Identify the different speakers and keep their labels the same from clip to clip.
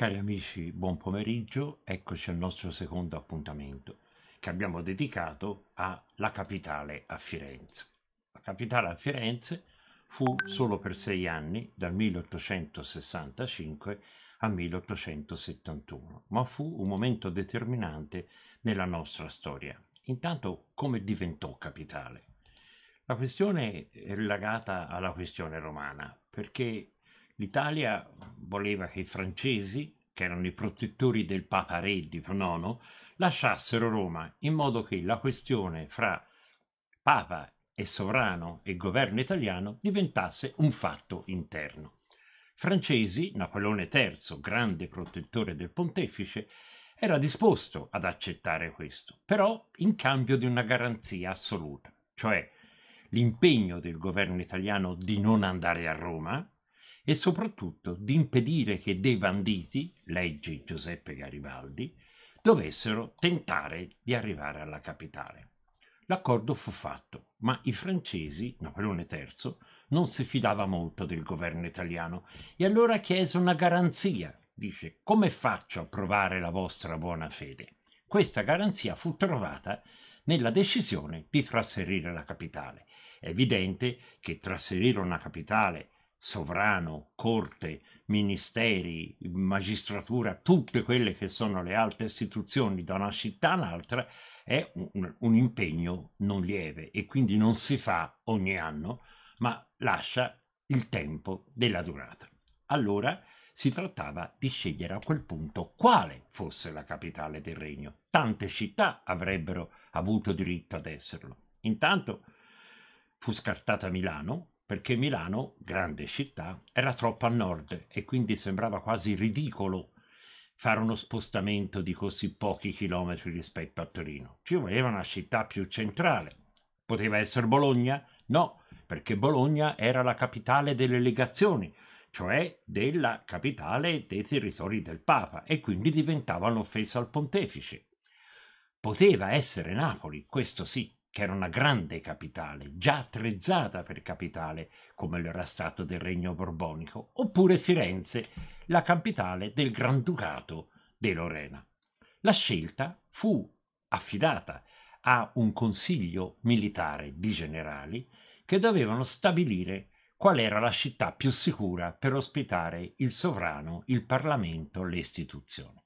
Speaker 1: Cari amici, buon pomeriggio, eccoci al nostro secondo appuntamento che abbiamo dedicato alla capitale a Firenze. La capitale a Firenze fu solo per sei anni, dal 1865 al 1871, ma fu un momento determinante nella nostra storia. Intanto come diventò capitale? La questione è legata alla questione romana, perché L'Italia voleva che i francesi, che erano i protettori del Papa Re di IX, lasciassero Roma in modo che la questione fra Papa e sovrano e governo italiano diventasse un fatto interno. Francesi, Napoleone III, grande protettore del pontefice, era disposto ad accettare questo, però in cambio di una garanzia assoluta, cioè l'impegno del governo italiano di non andare a Roma, e soprattutto di impedire che dei banditi, leggi Giuseppe Garibaldi, dovessero tentare di arrivare alla capitale. L'accordo fu fatto, ma i francesi, Napoleone III, non si fidava molto del governo italiano e allora chiese una garanzia. Dice, come faccio a provare la vostra buona fede? Questa garanzia fu trovata nella decisione di trasferire la capitale. È evidente che trasferire una capitale sovrano, corte, ministeri, magistratura, tutte quelle che sono le alte istituzioni da una città all'altra, è un, un, impegno non lieve e quindi non si fa ogni anno, ma lascia il tempo della durata. Allora si trattava di scegliere a quel punto quale fosse la capitale del regno. Tante città avrebbero avuto diritto ad esserlo. Intanto fu scartata Milano, perché Milano, grande città, era troppo a nord e quindi sembrava quasi ridicolo fare uno spostamento di così pochi chilometri rispetto a Torino. Ci voleva una città più centrale. Poteva essere Bologna? No, perché Bologna era la capitale delle legazioni, cioè della capitale dei territori del Papa, e quindi diventava un'offesa al pontefice. Poteva essere Napoli, questo sì, che era una grande capitale, già attrezzata per capitale, come lo era stato del Regno Borbonico, oppure Firenze, la capitale del Granducato di Lorena. La scelta fu affidata a un consiglio militare di generali che dovevano stabilire qual era la città più sicura per ospitare il sovrano, il Parlamento, le istituzioni.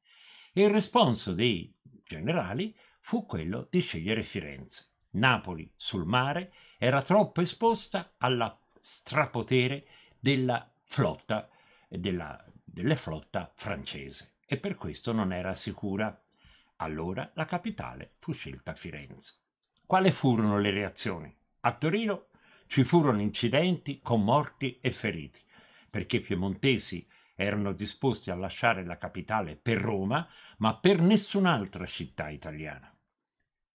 Speaker 1: E il responso dei generali fu quello di scegliere Firenze. Napoli sul mare era troppo esposta alla strapotere della flotta, della, della flotta francese e per questo non era sicura. Allora la capitale fu scelta Firenze. Quali furono le reazioni? A Torino ci furono incidenti con morti e feriti, perché i piemontesi erano disposti a lasciare la capitale per Roma, ma per nessun'altra città italiana.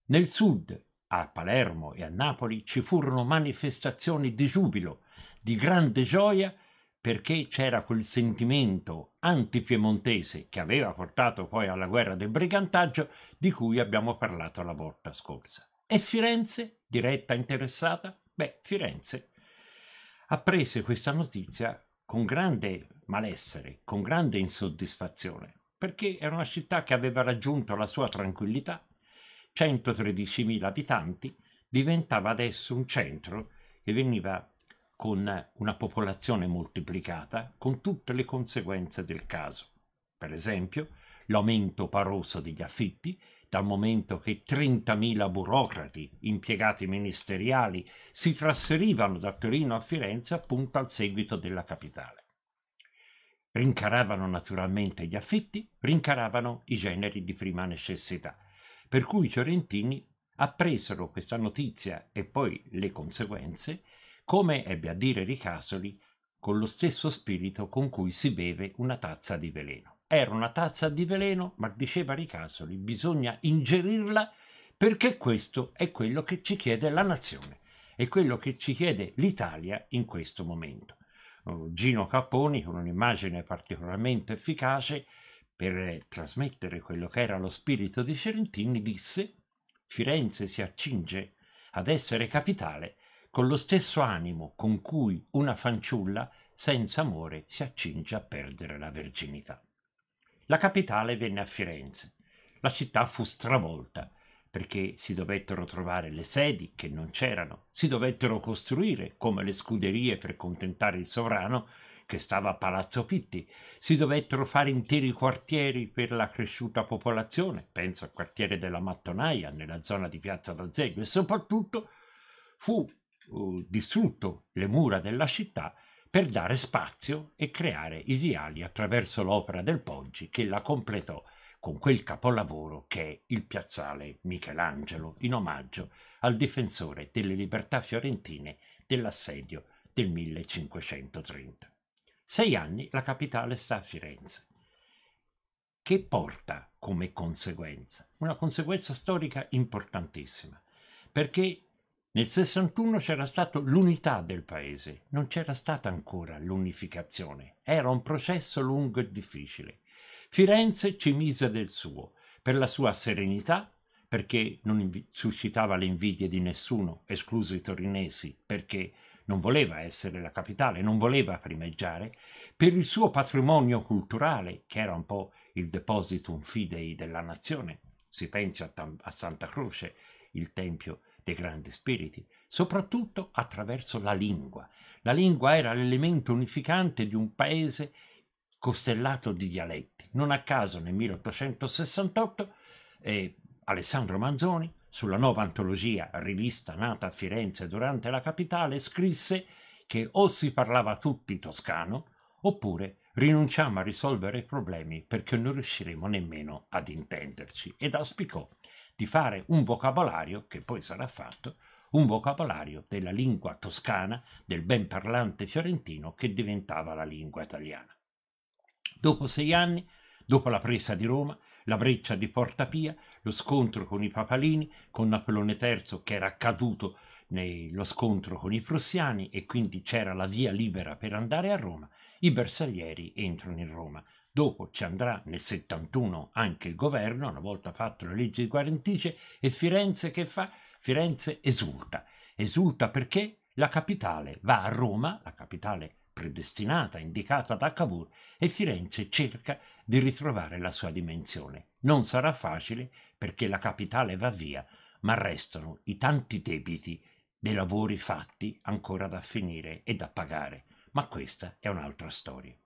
Speaker 1: Nel sud a Palermo e a Napoli ci furono manifestazioni di giubilo, di grande gioia, perché c'era quel sentimento antipiemontese che aveva portato poi alla guerra del brigantaggio di cui abbiamo parlato la volta scorsa. E Firenze, diretta interessata? Beh, Firenze apprese questa notizia con grande malessere, con grande insoddisfazione, perché era una città che aveva raggiunto la sua tranquillità, 113.000 abitanti, diventava adesso un centro e veniva con una popolazione moltiplicata, con tutte le conseguenze del caso. Per esempio, l'aumento paroso degli affitti, dal momento che 30.000 burocrati, impiegati ministeriali, si trasferivano da Torino a Firenze appunto al seguito della capitale. Rincaravano naturalmente gli affitti, rincaravano i generi di prima necessità per cui i fiorentini appresero questa notizia e poi le conseguenze, come ebbe a dire Ricasoli, con lo stesso spirito con cui si beve una tazza di veleno. Era una tazza di veleno, ma diceva Ricasoli, bisogna ingerirla perché questo è quello che ci chiede la nazione, è quello che ci chiede l'Italia in questo momento. Gino Capponi, con un'immagine particolarmente efficace, per trasmettere quello che era lo spirito di Fiorentini, disse Firenze si accinge ad essere capitale con lo stesso animo con cui una fanciulla senza amore si accinge a perdere la verginità. la capitale venne a Firenze. La città fu stravolta perché si dovettero trovare le sedi che non c'erano, si dovettero costruire, come le scuderie per contentare il sovrano, che stava a Palazzo Pitti, si dovettero fare interi quartieri per la cresciuta popolazione, penso al quartiere della Mattonaia, nella zona di Piazza d'Azeglio, e soprattutto fu uh, distrutto le mura della città per dare spazio e creare i viali attraverso l'opera del Poggi che la completò con quel capolavoro che è il piazzale Michelangelo in omaggio al difensore delle libertà fiorentine dell'assedio del 1530. Sei anni la capitale sta a Firenze. Che porta come conseguenza? Una conseguenza storica importantissima, perché nel 61 c'era stata l'unità del paese, non c'era stata ancora l'unificazione, era un processo lungo e difficile. Firenze ci mise del suo, per la sua serenità, perché non suscitava le invidie di nessuno, escluso i torinesi, perché non voleva essere la capitale, non voleva primeggiare, per il suo patrimonio culturale, che era un po' il depositum fidei della nazione. Si pensi a, a Santa Croce, il tempio dei grandi spiriti, soprattutto attraverso la lingua. La lingua era l'elemento unificante di un paese costellato di dialetti. Non a caso nel 1868 eh, Alessandro Manzoni, sulla nuova antologia rivista nata a Firenze durante la capitale, scrisse che o si parlava tutti toscano oppure rinunciamo a risolvere i problemi perché non riusciremo nemmeno ad intenderci ed auspicò di fare un vocabolario, che poi sarà fatto, un vocabolario della lingua toscana, del ben parlante fiorentino che diventava la lingua italiana. Dopo sei anni, dopo la presa di Roma, la breccia di Porta Pia, lo scontro con i papalini, con Napoleone III che era caduto nello scontro con i prussiani e quindi c'era la via libera per andare a Roma, i bersaglieri entrano in Roma. Dopo ci andrà nel 71 anche il governo, una volta fatto la legge di Guarentice, e Firenze che fa? Firenze esulta. Esulta perché la capitale va a Roma, la capitale predestinata, indicata da Cavour, e Firenze cerca di ritrovare la sua dimensione. Non sarà facile perché la capitale va via, ma restano i tanti debiti dei lavori fatti ancora da finire e da pagare. Ma questa è un'altra storia.